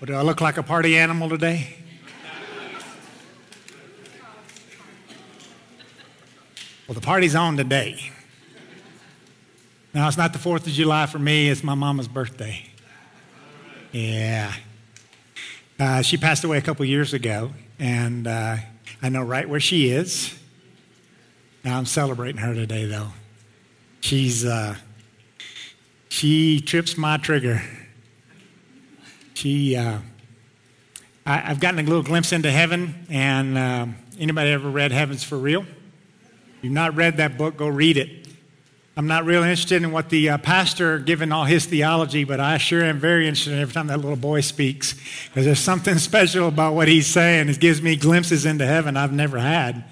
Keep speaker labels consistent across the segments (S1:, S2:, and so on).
S1: What, do I look like a party animal today? Well, the party's on today. Now, it's not the 4th of July for me, it's my mama's birthday. Yeah. Uh, she passed away a couple years ago, and uh, I know right where she is. Now, I'm celebrating her today, though. She's, uh, she trips my trigger. She, uh, I, have gotten a little glimpse into heaven, and uh, anybody ever read Heaven's for Real? If you've not read that book, go read it. I'm not really interested in what the uh, pastor given all his theology, but I sure am very interested every time that little boy speaks because there's something special about what he's saying. It gives me glimpses into heaven I've never had.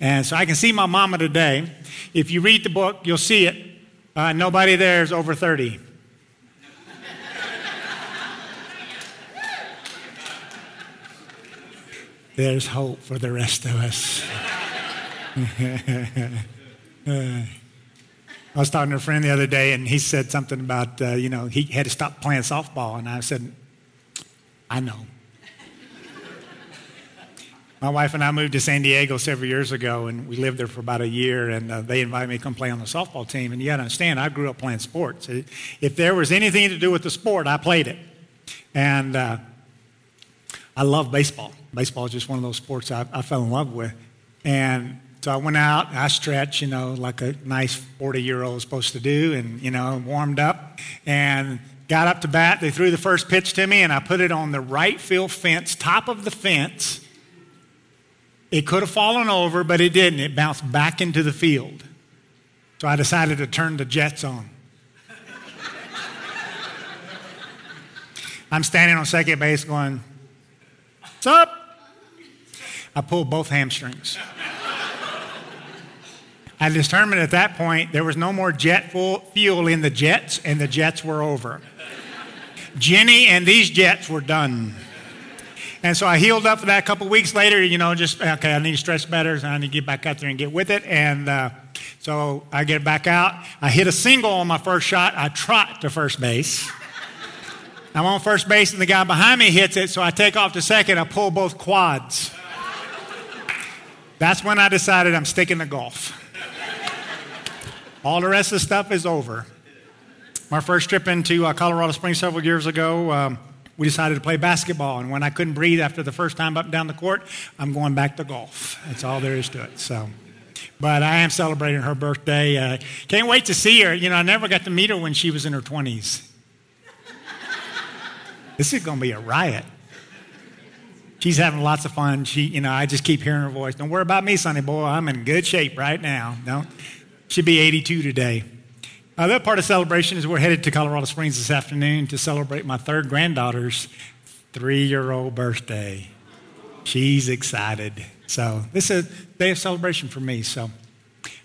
S1: And so I can see my mama today. If you read the book, you'll see it. Uh, nobody there is over 30. There's hope for the rest of us. I was talking to a friend the other day, and he said something about, uh, you know, he had to stop playing softball. And I said, I know. My wife and I moved to San Diego several years ago, and we lived there for about a year. And uh, they invited me to come play on the softball team. And you got to understand, I grew up playing sports. If there was anything to do with the sport, I played it. And uh, I love baseball. Baseball is just one of those sports I, I fell in love with. And so I went out, I stretched, you know, like a nice 40 year old is supposed to do, and, you know, warmed up and got up to bat. They threw the first pitch to me, and I put it on the right field fence, top of the fence. It could have fallen over, but it didn't. It bounced back into the field. So I decided to turn the jets on. I'm standing on second base going, What's up? I pulled both hamstrings. I determined at that point there was no more jet fuel in the jets, and the jets were over. Jenny and these jets were done. And so I healed up for that a couple weeks later, you know, just, okay, I need to stretch better, so I need to get back out there and get with it. And uh, so I get back out. I hit a single on my first shot. I trot to first base. I'm on first base, and the guy behind me hits it, so I take off to second. I pull both quads. That's when I decided I'm sticking to golf. All the rest of the stuff is over. My first trip into uh, Colorado Springs several years ago, um, we decided to play basketball. And when I couldn't breathe after the first time up and down the court, I'm going back to golf. That's all there is to it. So, but I am celebrating her birthday. Uh, can't wait to see her. You know, I never got to meet her when she was in her 20s. This is going to be a riot. She's having lots of fun. She, you know, I just keep hearing her voice. Don't worry about me, Sonny boy. I'm in good shape right now. Don't should be 82 today. Uh, that part of celebration is we're headed to Colorado Springs this afternoon to celebrate my third granddaughter's three year old birthday. She's excited. So, this is a day of celebration for me. So, all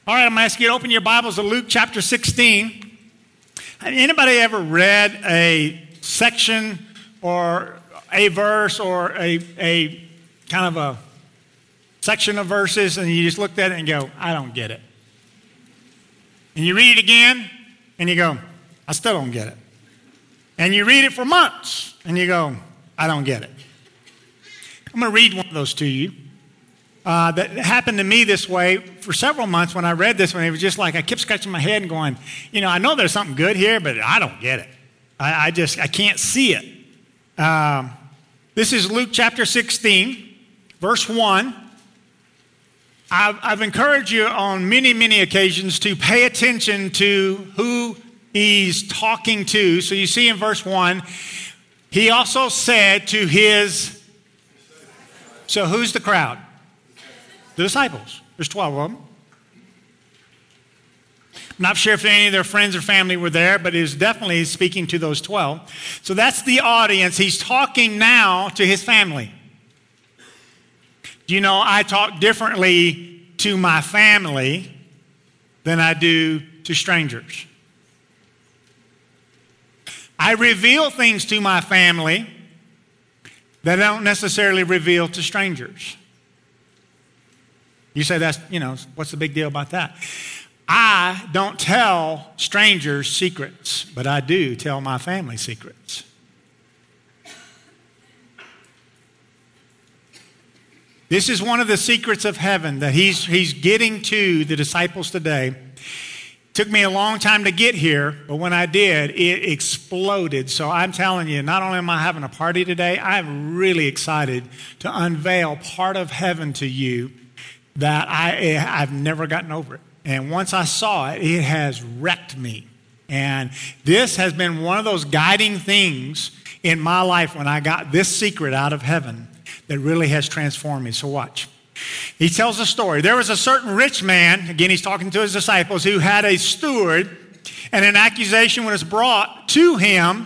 S1: right, I'm going to ask you to open your Bibles to Luke chapter 16. Anybody ever read a section or a verse or a, a kind of a section of verses and you just looked at it and go, I don't get it? And you read it again, and you go, I still don't get it. And you read it for months, and you go, I don't get it. I'm going to read one of those to you. Uh, that happened to me this way for several months when I read this one. It was just like I kept scratching my head and going, you know, I know there's something good here, but I don't get it. I, I just, I can't see it. Um, this is Luke chapter 16, verse 1. I've, I've encouraged you on many, many occasions to pay attention to who he's talking to. So you see in verse 1, he also said to his. So who's the crowd? The disciples. There's 12 of them. Not sure if any of their friends or family were there, but he was definitely speaking to those 12. So that's the audience. He's talking now to his family. Do you know I talk differently to my family than I do to strangers? I reveal things to my family that I don't necessarily reveal to strangers. You say that's, you know, what's the big deal about that? I don't tell strangers secrets, but I do tell my family secrets. This is one of the secrets of heaven that he's, he's getting to the disciples today. Took me a long time to get here, but when I did, it exploded. So I'm telling you, not only am I having a party today, I'm really excited to unveil part of heaven to you that I, eh, I've never gotten over it. And once I saw it, it has wrecked me. And this has been one of those guiding things in my life when I got this secret out of heaven that really has transformed me. So, watch. He tells a story. There was a certain rich man, again, he's talking to his disciples, who had a steward, and an accusation was brought to him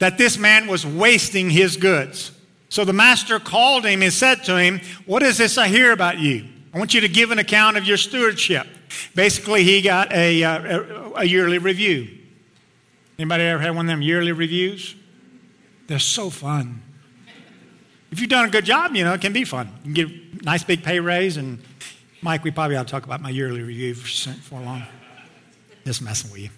S1: that this man was wasting his goods. So the master called him and said to him, What is this I hear about you? I want you to give an account of your stewardship. Basically, he got a, uh, a yearly review. Anybody ever had one of them yearly reviews? They're so fun. If you've done a good job, you know, it can be fun. You can get a nice big pay raise. And Mike, we probably ought to talk about my yearly review for, for long. Just messing with you.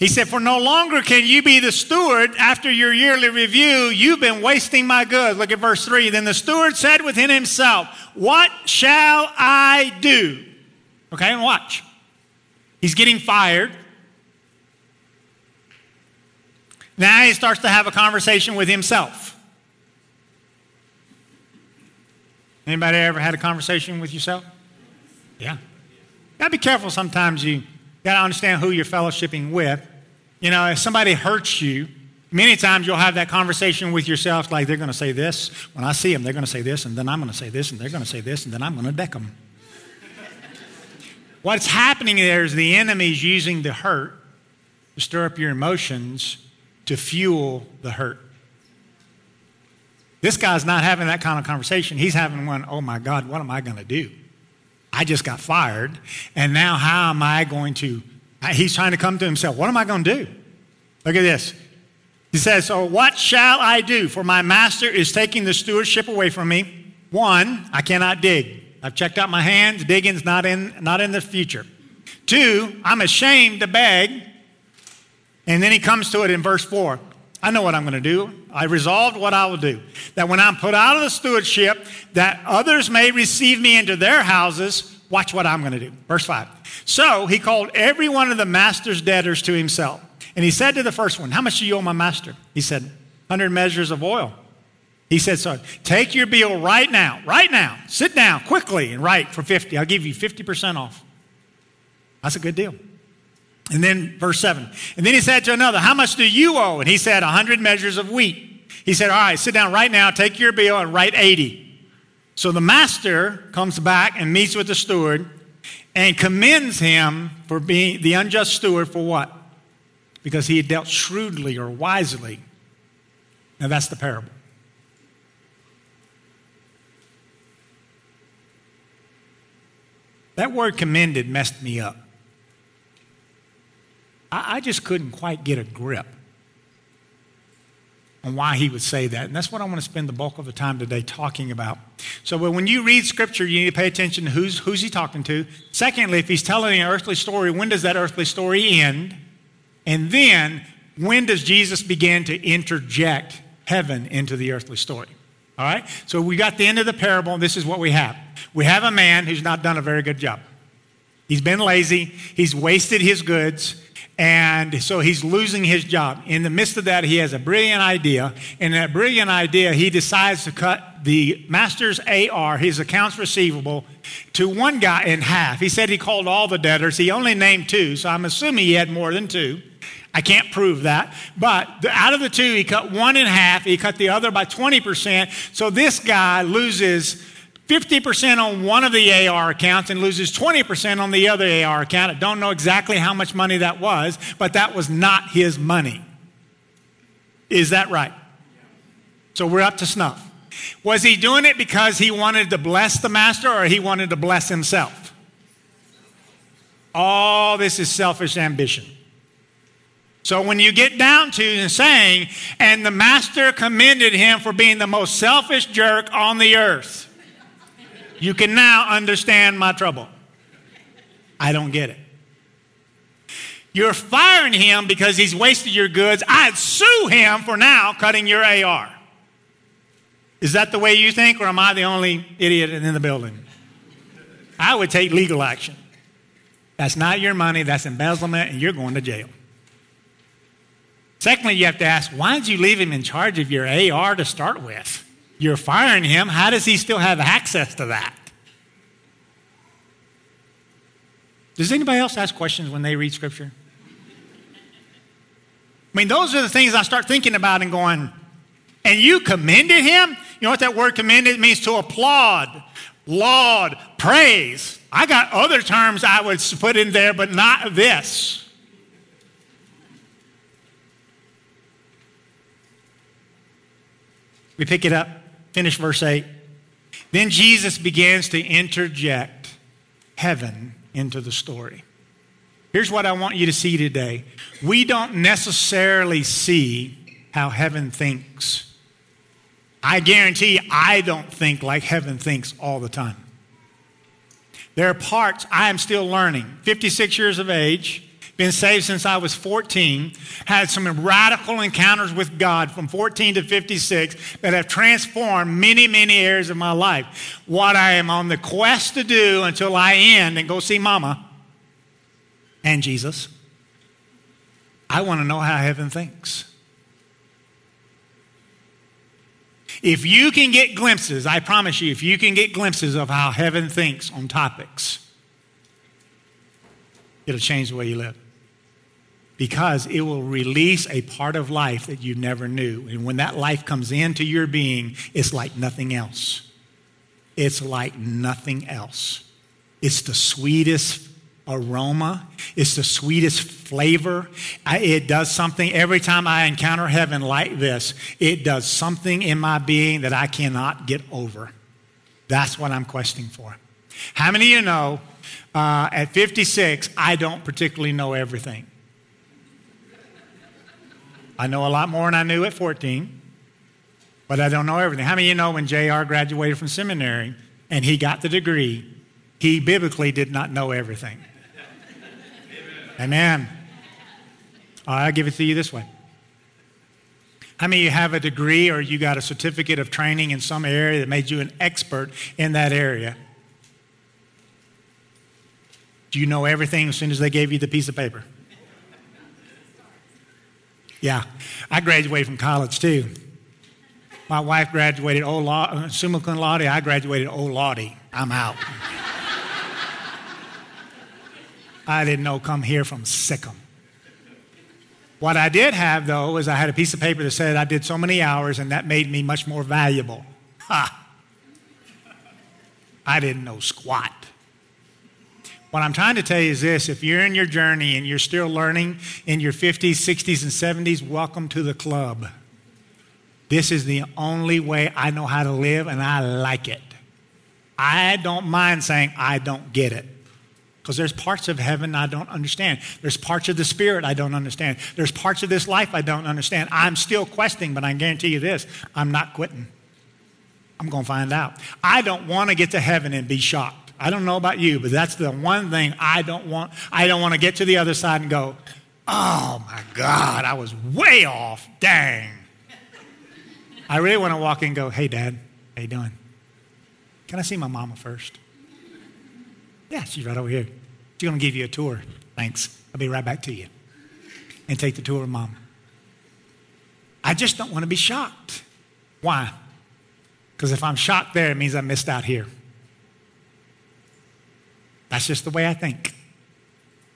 S1: He said, For no longer can you be the steward after your yearly review. You've been wasting my goods. Look at verse 3. Then the steward said within himself, What shall I do? Okay, and watch. He's getting fired. Now he starts to have a conversation with himself. Anybody ever had a conversation with yourself? Yeah. Gotta be careful sometimes you gotta understand who you're fellowshipping with. You know, if somebody hurts you, many times you'll have that conversation with yourself like they're going to say this. When I see them, they're going to say this, and then I'm going to say this, and they're going to say this, and then I'm going to deck them. What's happening there is the enemy's using the hurt to stir up your emotions to fuel the hurt. This guy's not having that kind of conversation. He's having one, oh my God, what am I going to do? I just got fired, and now how am I going to He's trying to come to himself. What am I going to do? Look at this. He says, So what shall I do? For my master is taking the stewardship away from me. One, I cannot dig. I've checked out my hands. Digging's not in, not in the future. Two, I'm ashamed to beg. And then he comes to it in verse 4. I know what I'm going to do. I resolved what I will do. That when I'm put out of the stewardship, that others may receive me into their houses. Watch what I'm going to do. Verse 5. So he called every one of the master's debtors to himself. And he said to the first one, How much do you owe my master? He said, 100 measures of oil. He said, So take your bill right now, right now. Sit down quickly and write for 50. I'll give you 50% off. That's a good deal. And then verse 7. And then he said to another, How much do you owe? And he said, 100 measures of wheat. He said, All right, sit down right now, take your bill, and write 80. So the master comes back and meets with the steward and commends him for being the unjust steward for what? Because he had dealt shrewdly or wisely. Now that's the parable. That word commended messed me up. I, I just couldn't quite get a grip on why he would say that. And that's what I want to spend the bulk of the time today talking about. So when you read scripture, you need to pay attention to who's, who's he talking to. Secondly, if he's telling an earthly story, when does that earthly story end? And then, when does Jesus begin to interject heaven into the earthly story? All right? So we got the end of the parable, and this is what we have. We have a man who's not done a very good job. He's been lazy, he's wasted his goods, and so he's losing his job. In the midst of that, he has a brilliant idea. In that brilliant idea, he decides to cut the master's AR, his accounts receivable, to one guy in half. He said he called all the debtors. He only named two, so I'm assuming he had more than two. I can't prove that. But out of the two, he cut one in half. He cut the other by 20%. So this guy loses 50% on one of the AR accounts and loses 20% on the other AR account. I don't know exactly how much money that was, but that was not his money. Is that right? So we're up to snuff. Was he doing it because he wanted to bless the master or he wanted to bless himself? All this is selfish ambition. So when you get down to saying, and the master commended him for being the most selfish jerk on the earth. You can now understand my trouble. I don't get it. You're firing him because he's wasted your goods. I'd sue him for now cutting your AR. Is that the way you think, or am I the only idiot in the building? I would take legal action. That's not your money, that's embezzlement, and you're going to jail. Secondly, you have to ask, why did you leave him in charge of your AR to start with? You're firing him. How does he still have access to that? Does anybody else ask questions when they read Scripture? I mean, those are the things I start thinking about and going, and you commended him? You know what that word commended means to applaud, laud, praise. I got other terms I would put in there, but not this. We pick it up, finish verse 8. Then Jesus begins to interject heaven into the story. Here's what I want you to see today. We don't necessarily see how heaven thinks. I guarantee I don't think like heaven thinks all the time. There are parts I am still learning. 56 years of age, been saved since I was 14, had some radical encounters with God from 14 to 56 that have transformed many, many areas of my life. What I am on the quest to do until I end and go see Mama and Jesus, I want to know how heaven thinks. If you can get glimpses, I promise you, if you can get glimpses of how heaven thinks on topics, it'll change the way you live because it will release a part of life that you never knew. And when that life comes into your being, it's like nothing else. It's like nothing else. It's the sweetest aroma, it's the sweetest flavor. It does something every time I encounter heaven like this, it does something in my being that I cannot get over. That's what I'm questing for. How many of you know uh, at 56, I don't particularly know everything? I know a lot more than I knew at 14, but I don't know everything. How many of you know when JR graduated from seminary and he got the degree, he biblically did not know everything? Amen. I'll give it to you this way. How many of you have a degree or you got a certificate of training in some area that made you an expert in that area? Do you know everything as soon as they gave you the piece of paper? Yeah, I graduated from college too. My wife graduated old law, summa cum laude. I graduated old laude. I'm out. I didn't know come here from Sikkim. What I did have, though, is I had a piece of paper that said I did so many hours and that made me much more valuable. Ha! I didn't know squat. What I'm trying to tell you is this if you're in your journey and you're still learning in your 50s, 60s, and 70s, welcome to the club. This is the only way I know how to live, and I like it. I don't mind saying I don't get it. Because there's parts of heaven I don't understand. There's parts of the spirit I don't understand. There's parts of this life I don't understand. I'm still questing, but I guarantee you this I'm not quitting. I'm going to find out. I don't want to get to heaven and be shocked. I don't know about you, but that's the one thing I don't want. I don't want to get to the other side and go, oh my God, I was way off. Dang. I really want to walk in and go, hey, Dad, how you doing? Can I see my mama first? Yeah, she's right over here. She's going to give you a tour. Thanks. I'll be right back to you. And take the tour of mom. I just don't want to be shocked. Why? Because if I'm shocked there, it means I missed out here. That's just the way I think.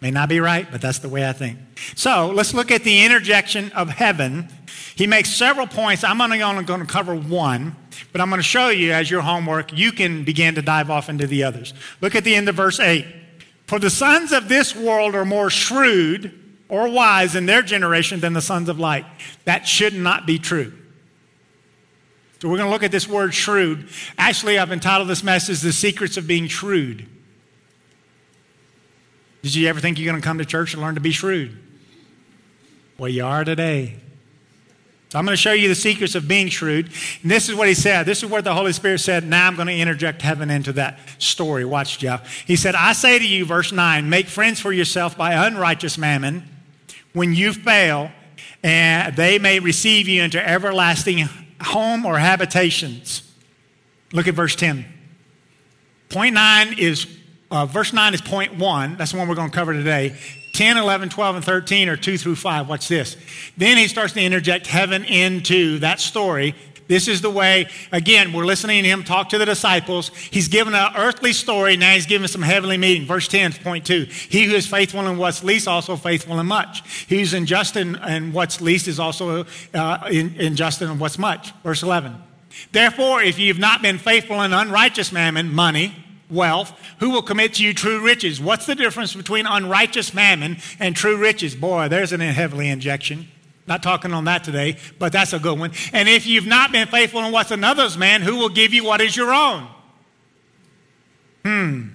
S1: May not be right, but that's the way I think. So let's look at the interjection of heaven. He makes several points. I'm only going to cover one, but I'm going to show you as your homework, you can begin to dive off into the others. Look at the end of verse 8. For the sons of this world are more shrewd or wise in their generation than the sons of light. That should not be true. So we're going to look at this word shrewd. Actually, I've entitled this message, The Secrets of Being Shrewd. Did you ever think you're going to come to church and learn to be shrewd? Well, you are today. So I'm going to show you the secrets of being shrewd. And this is what he said. This is what the Holy Spirit said. Now I'm going to interject heaven into that story. Watch, Jeff. He said, I say to you, verse 9, make friends for yourself by unrighteous mammon when you fail, and they may receive you into everlasting home or habitations. Look at verse 10. Point 9 is, uh, verse 9 is point 1. That's the one we're going to cover today. 10, 11, 12, and 13 are 2 through 5. Watch this. Then he starts to interject heaven into that story this is the way, again, we're listening to him talk to the disciples. He's given an earthly story, now he's giving some heavenly meaning. Verse 10, point 2. He who is faithful in what's least, also faithful in much. He who's unjust in, in what's least is also uh, in, unjust in what's much. Verse 11. Therefore, if you've not been faithful in unrighteous mammon, money, wealth, who will commit to you true riches? What's the difference between unrighteous mammon and true riches? Boy, there's an heavenly injection. Not talking on that today, but that's a good one. And if you've not been faithful in what's another's man, who will give you what is your own? Hmm.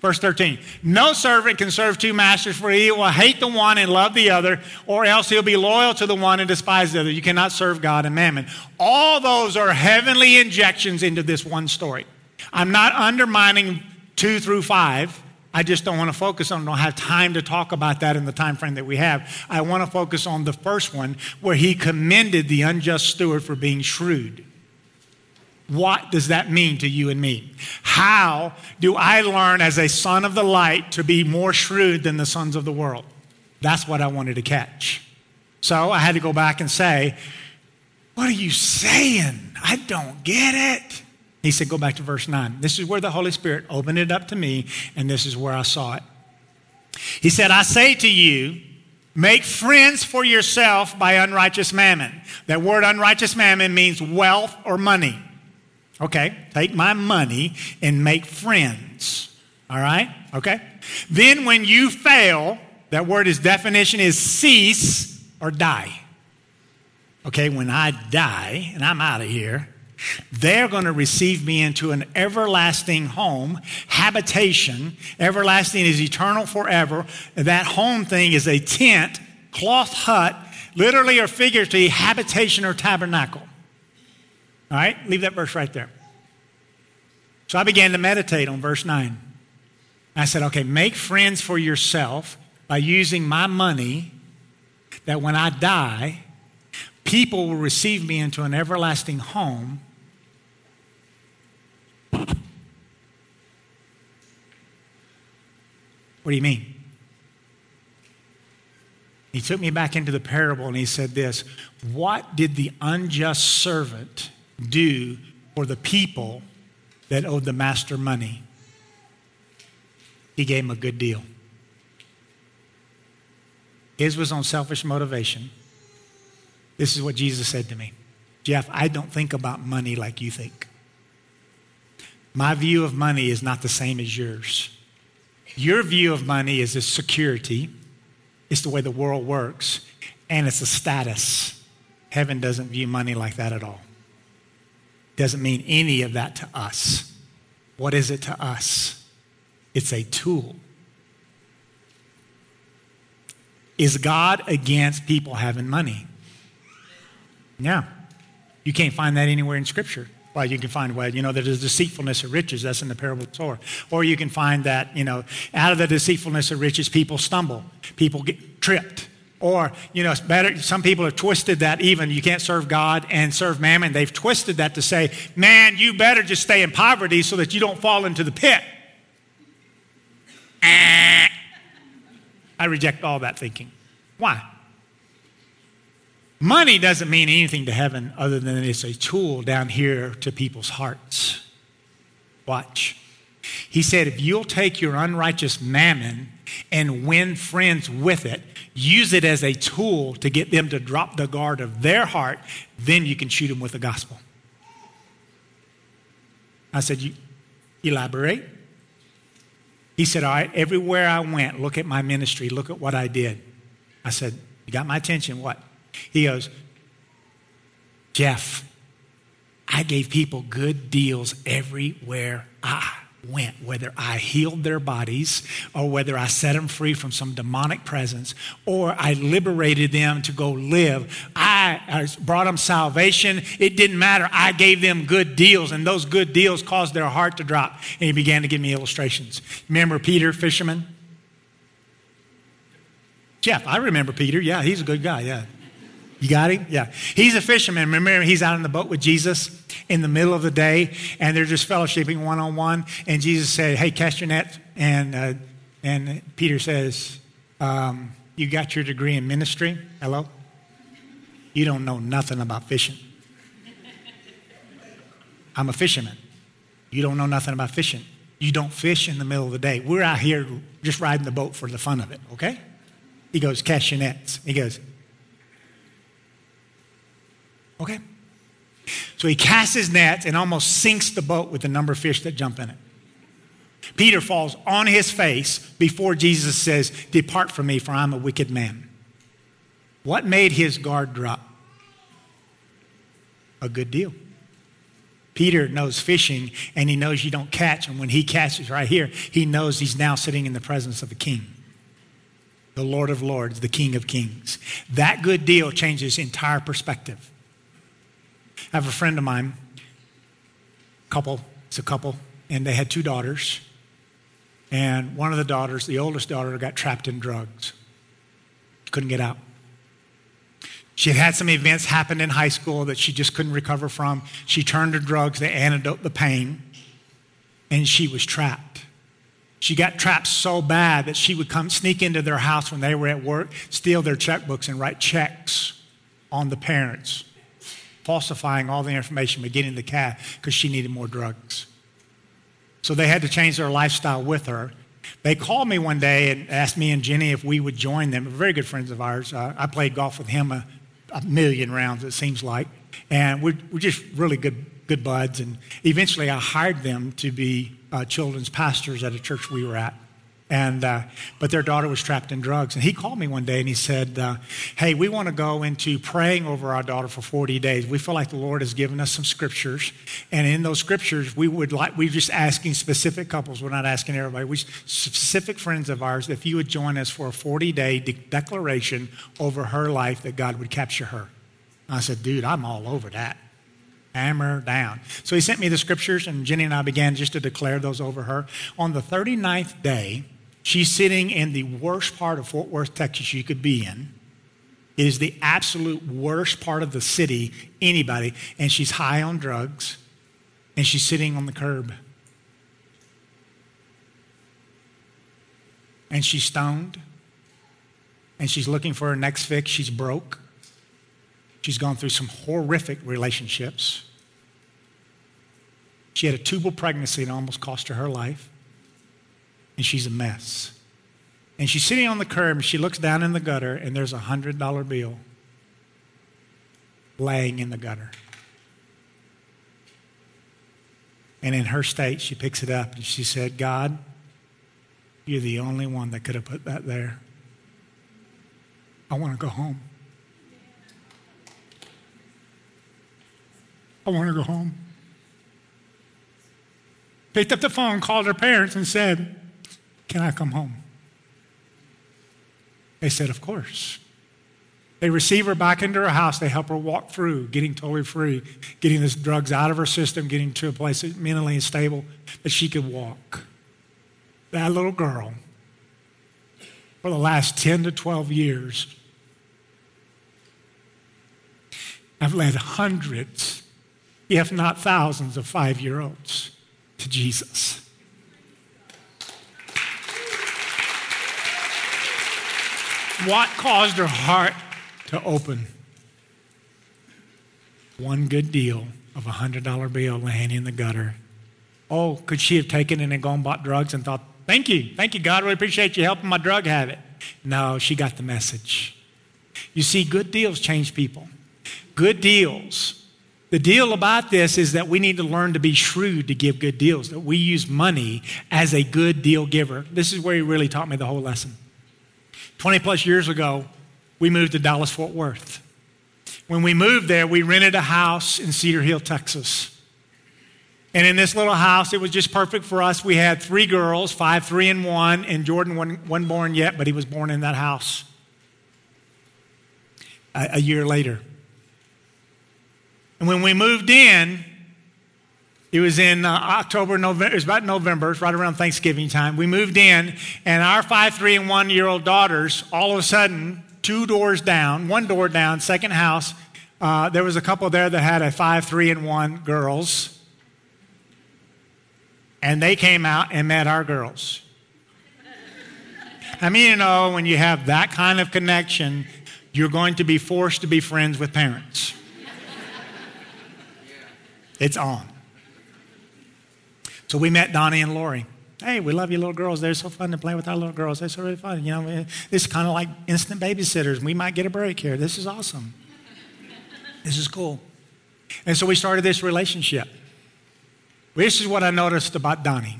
S1: Verse 13 No servant can serve two masters, for he will hate the one and love the other, or else he'll be loyal to the one and despise the other. You cannot serve God and mammon. All those are heavenly injections into this one story. I'm not undermining two through five. I just don't want to focus on, don't have time to talk about that in the time frame that we have. I want to focus on the first one where he commended the unjust steward for being shrewd. What does that mean to you and me? How do I learn as a son of the light to be more shrewd than the sons of the world? That's what I wanted to catch. So I had to go back and say, What are you saying? I don't get it. He said, Go back to verse 9. This is where the Holy Spirit opened it up to me, and this is where I saw it. He said, I say to you, make friends for yourself by unrighteous mammon. That word unrighteous mammon means wealth or money. Okay, take my money and make friends. All right? Okay? Then when you fail, that word is definition is cease or die. Okay, when I die and I'm out of here, they're going to receive me into an everlasting home, habitation. Everlasting is eternal forever. That home thing is a tent, cloth hut, literally or figuratively, habitation or tabernacle. All right, leave that verse right there. So I began to meditate on verse 9. I said, okay, make friends for yourself by using my money that when I die, people will receive me into an everlasting home What do you mean? He took me back into the parable and he said this What did the unjust servant do for the people that owed the master money? He gave him a good deal. His was on selfish motivation. This is what Jesus said to me Jeff, I don't think about money like you think. My view of money is not the same as yours. Your view of money is a security, it's the way the world works, and it's a status. Heaven doesn't view money like that at all. Doesn't mean any of that to us. What is it to us? It's a tool. Is God against people having money? Yeah. You can't find that anywhere in Scripture. Well, you can find, well, you know, there's a deceitfulness of riches. That's in the parable of the sower. Or you can find that, you know, out of the deceitfulness of riches, people stumble, people get tripped. Or, you know, it's better, some people have twisted that even. You can't serve God and serve mammon. They've twisted that to say, man, you better just stay in poverty so that you don't fall into the pit. I reject all that thinking. Why? Money doesn't mean anything to heaven other than it's a tool down here to people's hearts. Watch. He said, if you'll take your unrighteous mammon and win friends with it, use it as a tool to get them to drop the guard of their heart, then you can shoot them with the gospel. I said, You elaborate? He said, All right, everywhere I went, look at my ministry, look at what I did. I said, You got my attention, what? He goes, Jeff, I gave people good deals everywhere I went, whether I healed their bodies or whether I set them free from some demonic presence or I liberated them to go live. I, brought them salvation. It didn't matter. I gave them good deals, and those good deals caused their heart to drop. And he began to give me illustrations. Remember Peter, fisherman? Jeff, I remember Peter. Yeah, he's a good guy. Yeah. You got him? Yeah. He's a fisherman. Remember, he's out in the boat with Jesus in the middle of the day, and they're just fellowshipping one on one. And Jesus said, Hey, cast your net. And, uh, and Peter says, um, You got your degree in ministry? Hello? You don't know nothing about fishing. I'm a fisherman. You don't know nothing about fishing. You don't fish in the middle of the day. We're out here just riding the boat for the fun of it, okay? He goes, Cast your nets. He goes, Okay. So he casts his net and almost sinks the boat with the number of fish that jump in it. Peter falls on his face before Jesus says, Depart from me, for I'm a wicked man. What made his guard drop? A good deal. Peter knows fishing and he knows you don't catch. And when he catches right here, he knows he's now sitting in the presence of a king, the Lord of Lords, the King of Kings. That good deal changes entire perspective. I have a friend of mine, couple, it's a couple, and they had two daughters. And one of the daughters, the oldest daughter, got trapped in drugs. Couldn't get out. She had had some events happen in high school that she just couldn't recover from. She turned to drugs to antidote the pain, and she was trapped. She got trapped so bad that she would come sneak into their house when they were at work, steal their checkbooks, and write checks on the parents falsifying all the information but getting the cash because she needed more drugs. So they had to change their lifestyle with her. They called me one day and asked me and Jenny if we would join them. We're Very good friends of ours. Uh, I played golf with him a, a, million rounds, it seems like. And we're, we're just really good, good buds. And eventually I hired them to be uh, children's pastors at a church we were at. And, uh, but their daughter was trapped in drugs. And he called me one day and he said, uh, Hey, we want to go into praying over our daughter for 40 days. We feel like the Lord has given us some scriptures. And in those scriptures, we would like, we're just asking specific couples. We're not asking everybody. We specific friends of ours, if you would join us for a 40 day de- declaration over her life that God would capture her. I said, Dude, I'm all over that hammer down. So he sent me the scriptures, and Jenny and I began just to declare those over her. On the 39th day, She's sitting in the worst part of Fort Worth, Texas you could be in. It is the absolute worst part of the city, anybody, and she's high on drugs and she's sitting on the curb. And she's stoned and she's looking for her next fix. She's broke. She's gone through some horrific relationships. She had a tubal pregnancy that almost cost her her life and she's a mess. And she's sitting on the curb and she looks down in the gutter and there's a $100 bill laying in the gutter. And in her state, she picks it up and she said, God, you're the only one that could have put that there. I want to go home. I want to go home. Picked up the phone, called her parents, and said, can I come home? They said, Of course. They receive her back into her house. They help her walk through getting totally free, getting the drugs out of her system, getting to a place mentally stable that she could walk. That little girl, for the last 10 to 12 years, I've led hundreds, if not thousands, of five year olds to Jesus. What caused her heart to open? One good deal of a $100 bill laying in the gutter. Oh, could she have taken it and gone bought drugs and thought, thank you, thank you, God, really appreciate you helping my drug habit? No, she got the message. You see, good deals change people. Good deals. The deal about this is that we need to learn to be shrewd to give good deals, that we use money as a good deal giver. This is where he really taught me the whole lesson. 20 plus years ago, we moved to Dallas Fort Worth. When we moved there, we rented a house in Cedar Hill, Texas. And in this little house, it was just perfect for us. We had three girls, five, three, and one, and Jordan wasn't born yet, but he was born in that house a, a year later. And when we moved in, it was in uh, October, November. It was about November. It's right around Thanksgiving time. We moved in, and our five, three, and one year old daughters all of a sudden two doors down, one door down, second house. Uh, there was a couple there that had a five, three, and one girls. And they came out and met our girls. I mean, you know, when you have that kind of connection, you're going to be forced to be friends with parents. It's on. So we met Donnie and Lori. Hey, we love you, little girls. They're so fun to play with our little girls. They're so really fun. You know, this is kind of like instant babysitters. We might get a break here. This is awesome. This is cool. And so we started this relationship. This is what I noticed about Donnie.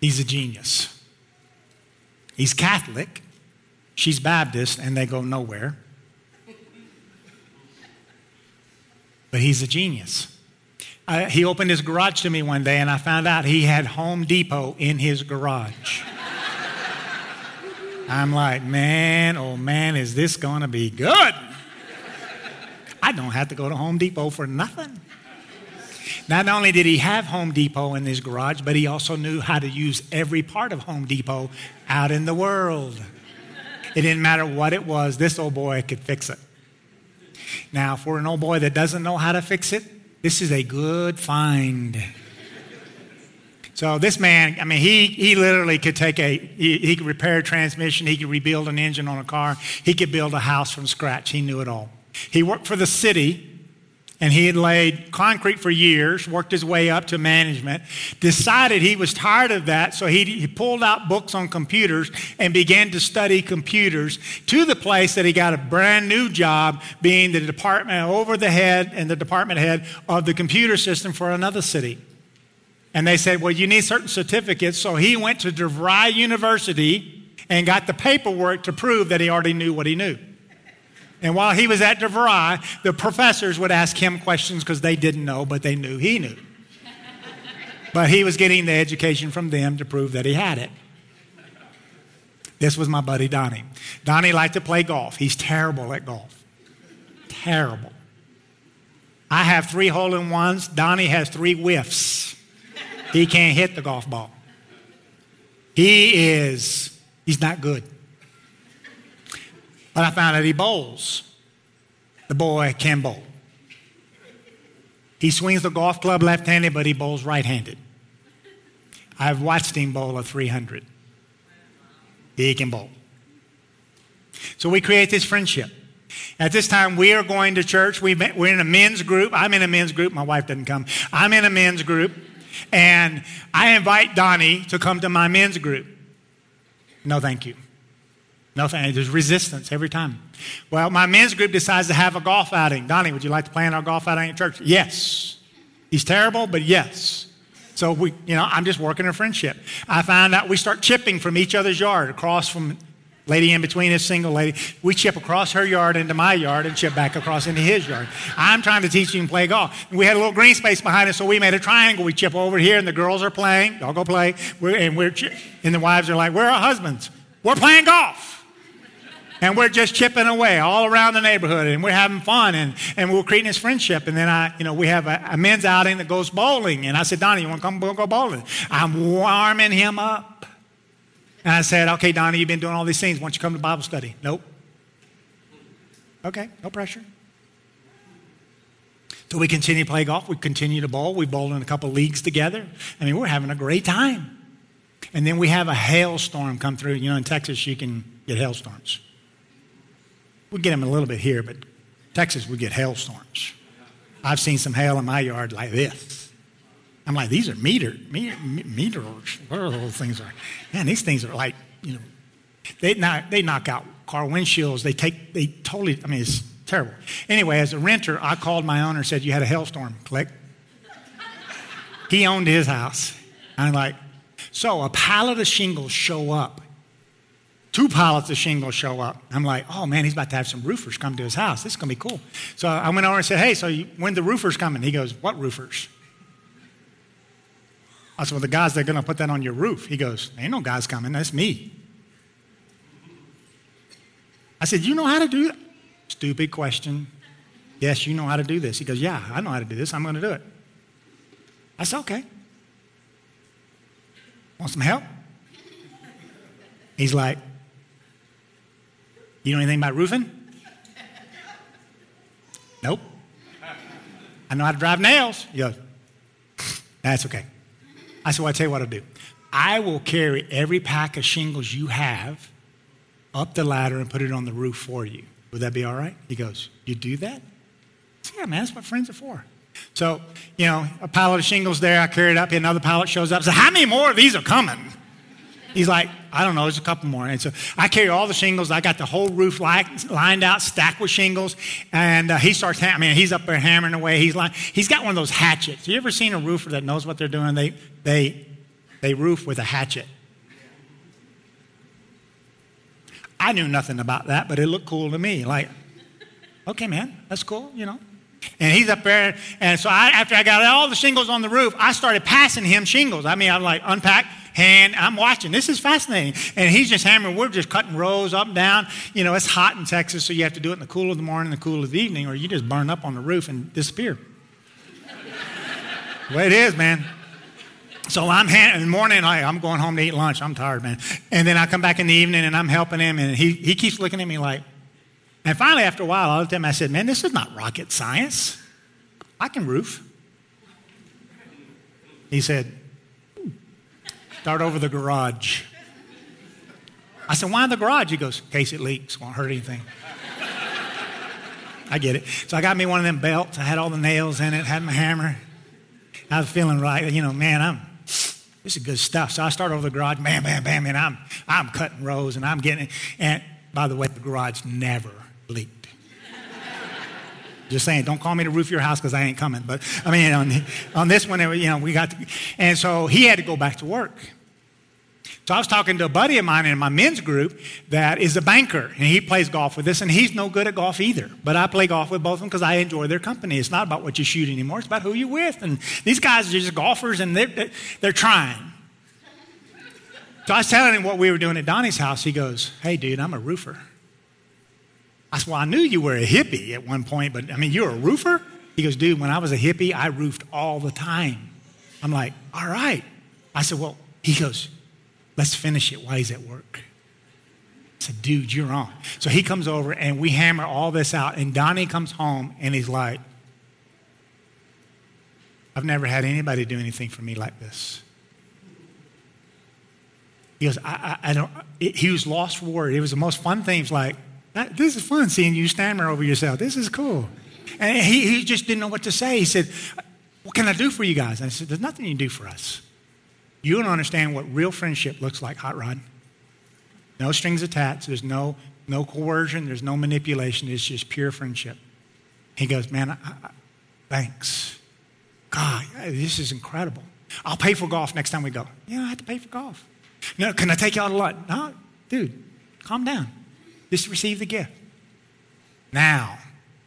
S1: He's a genius. He's Catholic. She's Baptist, and they go nowhere. But he's a genius. I, he opened his garage to me one day, and I found out he had Home Depot in his garage. I'm like, man, oh man, is this to be good? I don't have to go to Home Depot for nothing. Not only did he have Home Depot in his garage, but he also knew how to use every part of Home Depot out in the world. It didn't matter what it was, this old boy could fix it. Now, for an old boy that doesn't know how to fix it, this is a good find. So this man, I mean, he, he literally could take a, he, he, could repair a transmission, he could rebuild an engine on a car, he could build a house from scratch. He knew it all. He worked for the city and he had laid concrete for years, worked his way up to management, decided he was tired of that, so he, he, pulled out books on computers and began to study computers to the place that he got a brand new job being the department over the head and the department head of the computer system for another city. And they said, Well, you need certain certificates. So he went to DeVry University and got the paperwork to prove that he already knew what he knew. And while he was at DeVry, the professors would ask him questions because they didn't know, but they knew he knew. but he was getting the education from them to prove that he had it. This was my buddy Donnie. Donnie liked to play golf. He's terrible at golf. Terrible. I have three hole in ones. Donnie has three whiffs. He can't hit the golf ball. He is, he's not good. But I found out he bowls. The boy can bowl. He swings the golf club left handed, but he bowls right handed. I've watched him bowl a 300. He can bowl. So we create this friendship. At this time, we are going to church. we are in a men's group. I'm in a men's group. My wife doesn't come. I'm in a men's group. And I invite Donnie to come to my men's group. No, thank you. Nothing. There's resistance every time. Well, my men's group decides to have a golf outing. Donnie, would you like to plan our golf outing at church? Yes. He's terrible, but yes. So we, you know, I'm just working a friendship. I find out we start chipping from each other's yard across from lady in between is single lady. We chip across her yard into my yard and chip back across into his yard. I'm trying to teach him to play golf. we had a little green space behind us, so we made a triangle. We chip over here, and the girls are playing. Y'all go play. We're, and we're, and the wives are like, "Where are our husbands? We're playing golf." And we're just chipping away all around the neighborhood and we're having fun and, and we're creating this friendship. And then i you know we have a, a men's outing that goes bowling and i said donnie you want to come go bowling? I'm warming him up. And i said okay donnie you've been doing all these things. Why don't you come to bible study? Nope. Okay no pressure. So we continue to play golf. We continue to bowl. We bowled in a couple leagues together. I mean we're having a great time. And then we have a hailstorm come through. You know in texas you can get hailstorms we get them a little bit here, but Texas, we get hailstorms. I've seen some hail in my yard like this. I'm like, these are meter, meter, meters. Whatever those things are. Man, these things are like, you know, they knock, they knock out car windshields. They take, they totally, I mean, it's terrible. Anyway, as a renter, I called my owner and said, you had a hailstorm. Click. he owned his house. I'm like, so a pallet of shingles show up two pallets of shingles show up. I'm like, oh man, he's about to have some roofers come to his house. This is going to be cool. So I went over and said, hey, so you, when the roofers coming? He goes, what roofers? I said, well, the guys that are going to put that on your roof. He goes, ain't no guys coming. That's me. I said, you know how to do that? Stupid question. Yes, you know how to do this. He goes, yeah, I know how to do this. I'm going to do it. I said, okay. Want some help? He's like, You know anything about roofing? Nope. I know how to drive nails. Goes, That's okay. I said, Well, I tell you what I'll do. I will carry every pack of shingles you have up the ladder and put it on the roof for you. Would that be all right? He goes, You do that? Said, yeah, man, that's what friends are for. So, you know, a pallet of shingles there, I carry it up, another pallet shows up. Said, How many more of these are coming? He's like, I don't know, there's a couple more. And so I carry all the shingles. I got the whole roof lined out, stacked with shingles. And uh, he starts, I mean, he's up there hammering away. He's like, he's got one of those hatchets. You ever seen a roofer that knows what they're doing? They, they, they roof with a hatchet. I knew nothing about that, but it looked cool to me. Like, okay, man, that's cool, you know. And he's up there, and so I, after I got all the shingles on the roof, I started passing him shingles. I mean, I'm like, unpack, hand, I'm watching. This is fascinating. And he's just hammering. We're just cutting rows up and down. You know, it's hot in Texas, so you have to do it in the cool of the morning, the cool of the evening, or you just burn up on the roof and disappear. way it is, man. So I'm in the morning, like, I'm going home to eat lunch. I'm tired, man. And then I come back in the evening and I'm helping him, and he, he keeps looking at me like, and finally, after a while, I looked at him I said, Man, this is not rocket science. I can roof. He said, Start over the garage. I said, Why the garage? He goes, In case it leaks, won't hurt anything. I get it. So I got me one of them belts. I had all the nails in it, had my hammer. I was feeling right. You know, man, I'm this is good stuff. So I start over the garage, bam, bam, bam, and I'm I'm cutting rows and I'm getting it. And by the way, the garage never leaked. Just saying, don't call me to roof your house because I ain't coming. But I mean, on, on this one, you know, we got, to, and so he had to go back to work. So I was talking to a buddy of mine in my men's group that is a banker, and he plays golf with us, and he's no good at golf either. But I play golf with both of them because I enjoy their company. It's not about what you shoot anymore; it's about who you're with. And these guys are just golfers, and they're they're trying. So I was telling him what we were doing at Donnie's house. He goes, "Hey, dude, I'm a roofer." I said, Well, I knew you were a hippie at one point, but I mean, you're a roofer? He goes, Dude, when I was a hippie, I roofed all the time. I'm like, All right. I said, Well, he goes, Let's finish it while he's at work. I said, Dude, you're on. So he comes over and we hammer all this out. And Donnie comes home and he's like, I've never had anybody do anything for me like this. He goes, I, I, I don't, it, he was lost for word. It was the most fun thing. He's like, this is fun seeing you stammer over yourself. This is cool. And he, he just didn't know what to say. He said, What can I do for you guys? And I said, There's nothing you can do for us. You don't understand what real friendship looks like, Hot Rod. No strings attached. There's no, no coercion. There's no manipulation. It's just pure friendship. He goes, Man, I, I, thanks. God, this is incredible. I'll pay for golf next time we go. Yeah, I have to pay for golf. No, can I take you out a lot? No, dude, calm down. Just receive the gift. Now,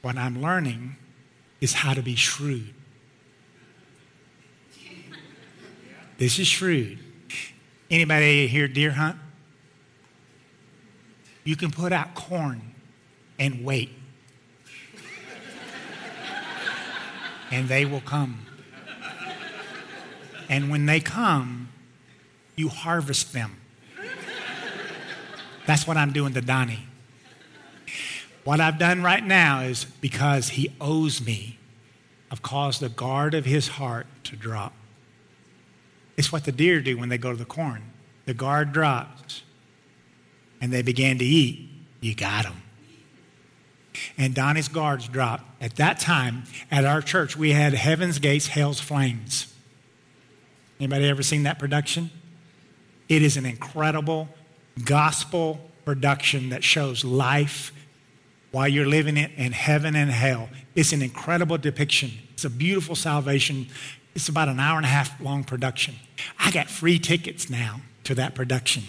S1: what I'm learning is how to be shrewd. This is shrewd. Anybody here deer hunt? You can put out corn and wait. and they will come. And when they come, you harvest them. That's what I'm doing to Donnie. What I've done right now is because he owes me, I've caused the guard of his heart to drop. It's what the deer do when they go to the corn. The guard drops and they began to eat. You got them. And Donnie's guards dropped. At that time, at our church, we had Heaven's Gates, Hell's Flames. Anybody ever seen that production? It is an incredible gospel production that shows life while you're living it in heaven and hell. It's an incredible depiction. It's a beautiful salvation. It's about an hour and a half long production. I got free tickets now to that production.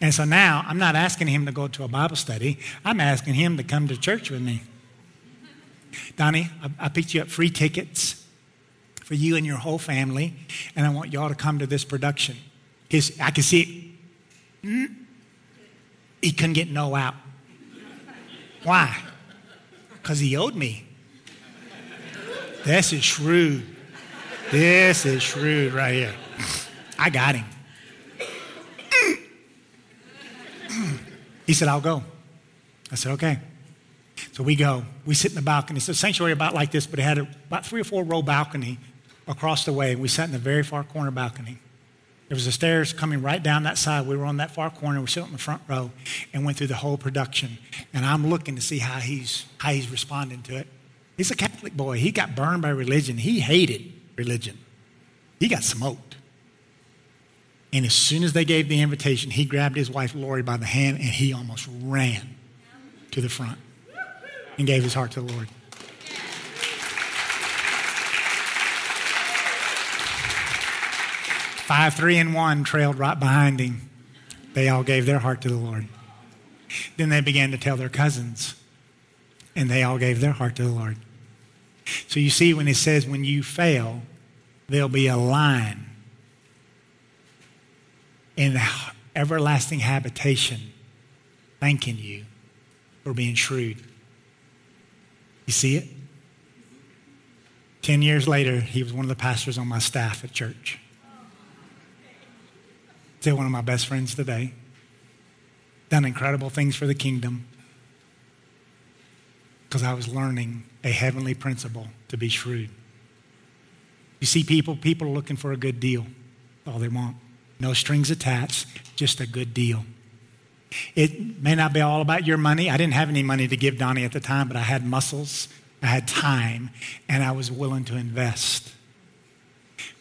S1: And so now I'm not asking him to go to a Bible study. I'm asking him to come to church with me. Donnie, I, I picked you up free tickets for you and your whole family, and I want y'all to come to this production. His, I can see it. Mm, he couldn't get no out. Why? Because he owed me. This is shrewd. This is shrewd right here. I got him. He said, I'll go. I said, okay. So we go. We sit in the balcony. It's a sanctuary about like this, but it had a, about three or four row balcony across the way. We sat in the very far corner balcony. There was the stairs coming right down that side. We were on that far corner. We sat in the front row and went through the whole production. And I'm looking to see how he's how he's responding to it. He's a Catholic boy. He got burned by religion. He hated religion. He got smoked. And as soon as they gave the invitation, he grabbed his wife Lori by the hand and he almost ran to the front and gave his heart to the Lord. Five, three, and one trailed right behind him. They all gave their heart to the Lord. Then they began to tell their cousins, and they all gave their heart to the Lord. So you see, when it says, when you fail, there'll be a line in the everlasting habitation thanking you for being shrewd. You see it? Ten years later, he was one of the pastors on my staff at church. Still one of my best friends today. Done incredible things for the kingdom because I was learning a heavenly principle to be shrewd. You see, people, people are looking for a good deal. All they want. No strings attached, just a good deal. It may not be all about your money. I didn't have any money to give Donnie at the time, but I had muscles, I had time, and I was willing to invest.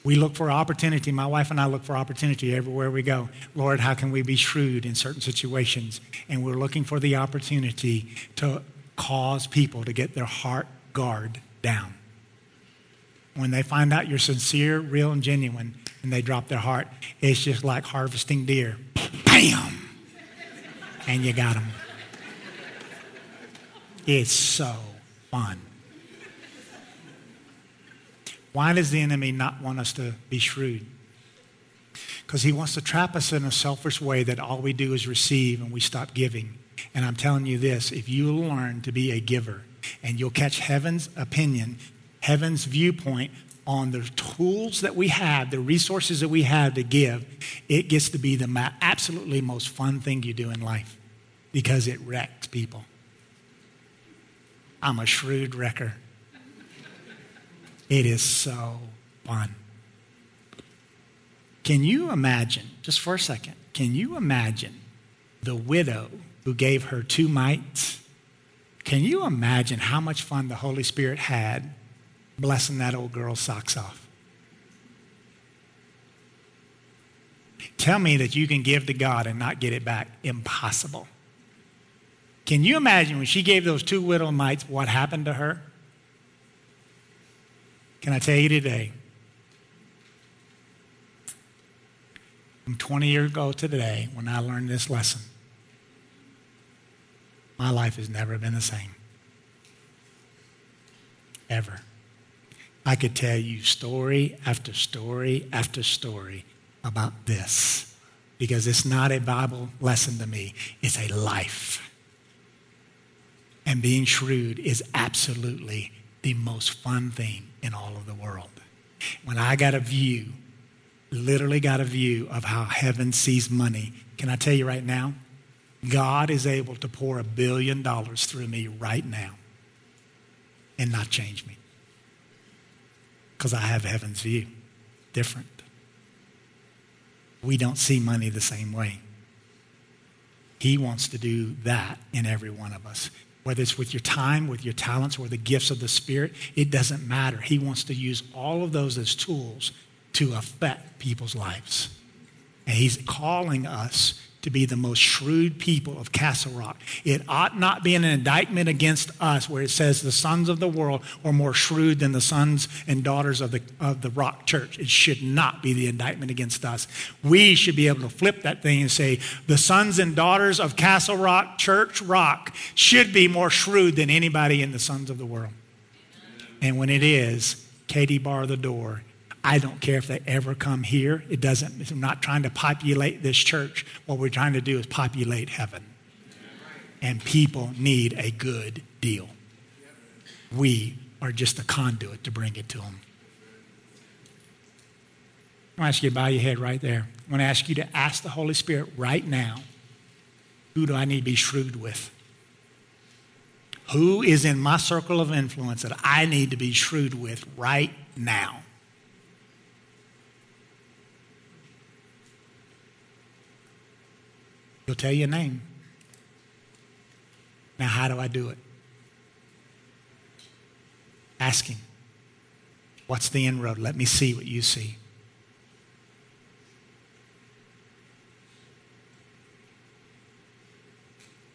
S1: We look for opportunity. My wife and I look for opportunity everywhere we go. Lord, how can we be shrewd in certain situations? And we're looking for the opportunity to cause people to get their heart guard down. When they find out you're sincere, real, and genuine, and they drop their heart, it's just like harvesting deer. Bam! And you got them. It's so fun. Why does the enemy not want us to be shrewd? Because he wants to trap us in a selfish way that all we do is receive and we stop giving. And I'm telling you this if you learn to be a giver and you'll catch heaven's opinion, heaven's viewpoint on the tools that we have, the resources that we have to give, it gets to be the absolutely most fun thing you do in life because it wrecks people. I'm a shrewd wrecker. It is so fun. Can you imagine, just for a second, can you imagine the widow who gave her two mites? Can you imagine how much fun the Holy Spirit had blessing that old girl's socks off? Tell me that you can give to God and not get it back. Impossible. Can you imagine when she gave those two widow mites what happened to her? Can I tell you today? From 20 years ago to today, when I learned this lesson, my life has never been the same. Ever. I could tell you story after story after story about this because it's not a Bible lesson to me, it's a life. And being shrewd is absolutely the most fun thing in all of the world. When I got a view, literally got a view of how heaven sees money, can I tell you right now? God is able to pour a billion dollars through me right now and not change me because I have heaven's view. Different. We don't see money the same way. He wants to do that in every one of us whether it's with your time, with your talents, or the gifts of the Spirit, it doesn't matter. He wants to use all of those as tools to affect people's lives. And He's calling us to be the most shrewd people of Castle Rock. It ought not be an indictment against us where it says the sons of the world are more shrewd than the sons and daughters of the, of the Rock Church. It should not be the indictment against us. We should be able to flip that thing and say the sons and daughters of Castle Rock Church Rock should be more shrewd than anybody in the sons of the world. And when it is, Katie bar the door I don't care if they ever come here. It doesn't, I'm not trying to populate this church. What we're trying to do is populate heaven. And people need a good deal. We are just a conduit to bring it to them. I want to ask you to bow your head right there. I want to ask you to ask the Holy Spirit right now Who do I need to be shrewd with? Who is in my circle of influence that I need to be shrewd with right now? He'll tell you a name. Now, how do I do it? Ask him. What's the inroad? Let me see what you see.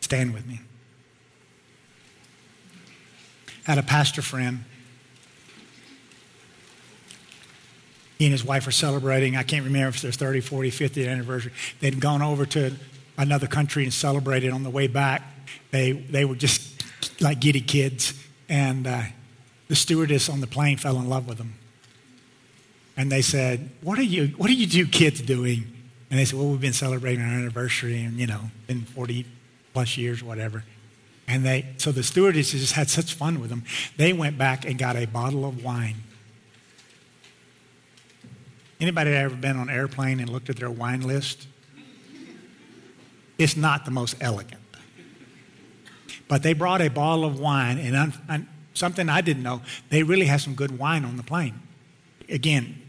S1: Stand with me. I had a pastor friend. He and his wife were celebrating, I can't remember if it's their 30, 40, 50th anniversary. They'd gone over to another country and celebrated on the way back. They, they were just like giddy kids. And uh, the stewardess on the plane fell in love with them. And they said, what are you, what are you two kids doing? And they said, well, we've been celebrating our anniversary and, you know, been 40 plus years, whatever. And they, so the stewardess just had such fun with them. They went back and got a bottle of wine. Anybody ever been on an airplane and looked at their wine list? It's not the most elegant. But they brought a bottle of wine, and, and something I didn't know, they really had some good wine on the plane. Again,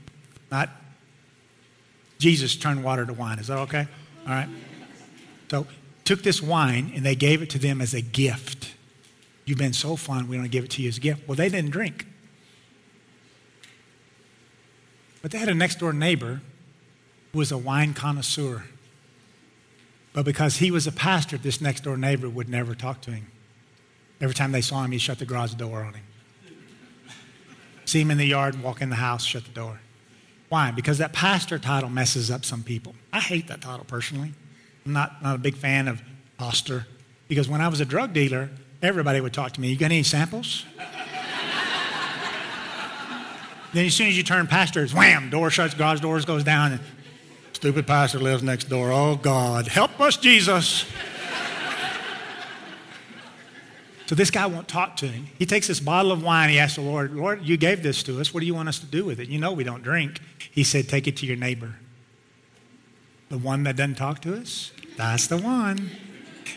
S1: not Jesus turned water to wine. Is that okay? All right. So took this wine and they gave it to them as a gift. You've been so we're going to give it to you as a gift. Well, they didn't drink. But they had a next door neighbor who was a wine connoisseur. But because he was a pastor, this next door neighbor would never talk to him. Every time they saw him, he shut the garage door on him. See him in the yard, walk in the house, shut the door. Why? Because that pastor title messes up some people. I hate that title personally. I'm not, not a big fan of pastor because when I was a drug dealer, everybody would talk to me. You got any samples? then as soon as you turn pastor, it's wham, door shuts, garage doors goes down, and stupid pastor lives next door. Oh God, help us, Jesus. So this guy won't talk to him. He takes this bottle of wine. He asks the Lord, Lord, you gave this to us. What do you want us to do with it? You know we don't drink. He said, take it to your neighbor. The one that doesn't talk to us? That's the one.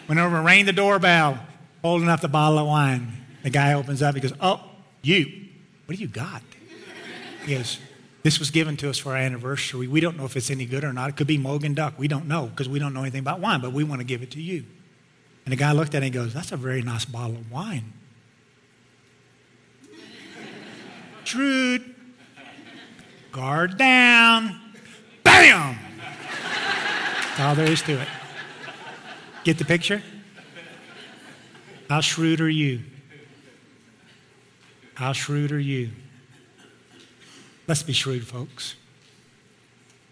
S1: Went over and rang the doorbell, holding up the bottle of wine. The guy opens up. He goes, oh, you. What do you got? He goes, this was given to us for our anniversary. We don't know if it's any good or not. It could be Mogan Duck. We don't know because we don't know anything about wine, but we want to give it to you. And the guy looked at it and goes, That's a very nice bottle of wine. Shrewd. Guard down. Bam! That's all there is to it. Get the picture? How shrewd are you? How shrewd are you? Let's be shrewd, folks.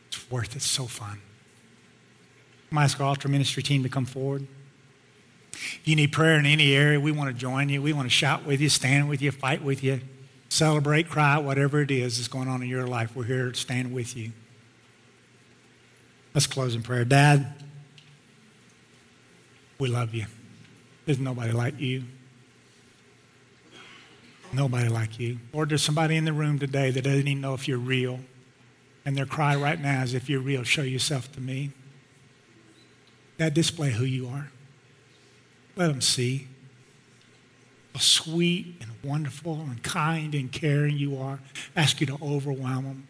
S1: It's worth it. so fun. I'm ask our altar ministry team to come forward. If you need prayer in any area, we want to join you. We want to shout with you, stand with you, fight with you, celebrate, cry, whatever it is that's going on in your life. We're here to stand with you. Let's close in prayer. Dad, we love you. There's nobody like you. Nobody like you. Or there's somebody in the room today that doesn't even know if you're real. And their cry right now is, if you're real, show yourself to me. That display who you are. Let them see how sweet and wonderful and kind and caring you are. Ask you to overwhelm them.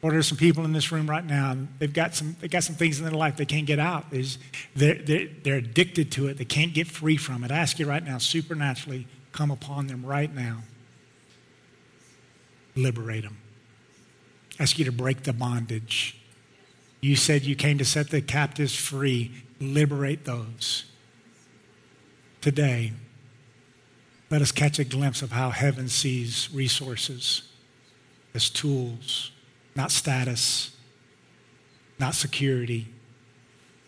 S1: Or there's some people in this room right now, they've got some, they've got some things in their life they can't get out. They're, they're, they're addicted to it. They can't get free from it. I ask you right now, supernaturally, come upon them right now. Liberate them. Ask you to break the bondage. You said you came to set the captives free. Liberate those today, let us catch a glimpse of how heaven sees resources as tools, not status, not security,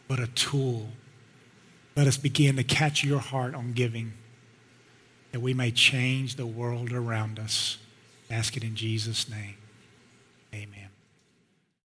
S1: but a tool. Let us begin to catch your heart on giving that we may change the world around us. Ask it in Jesus' name. Amen.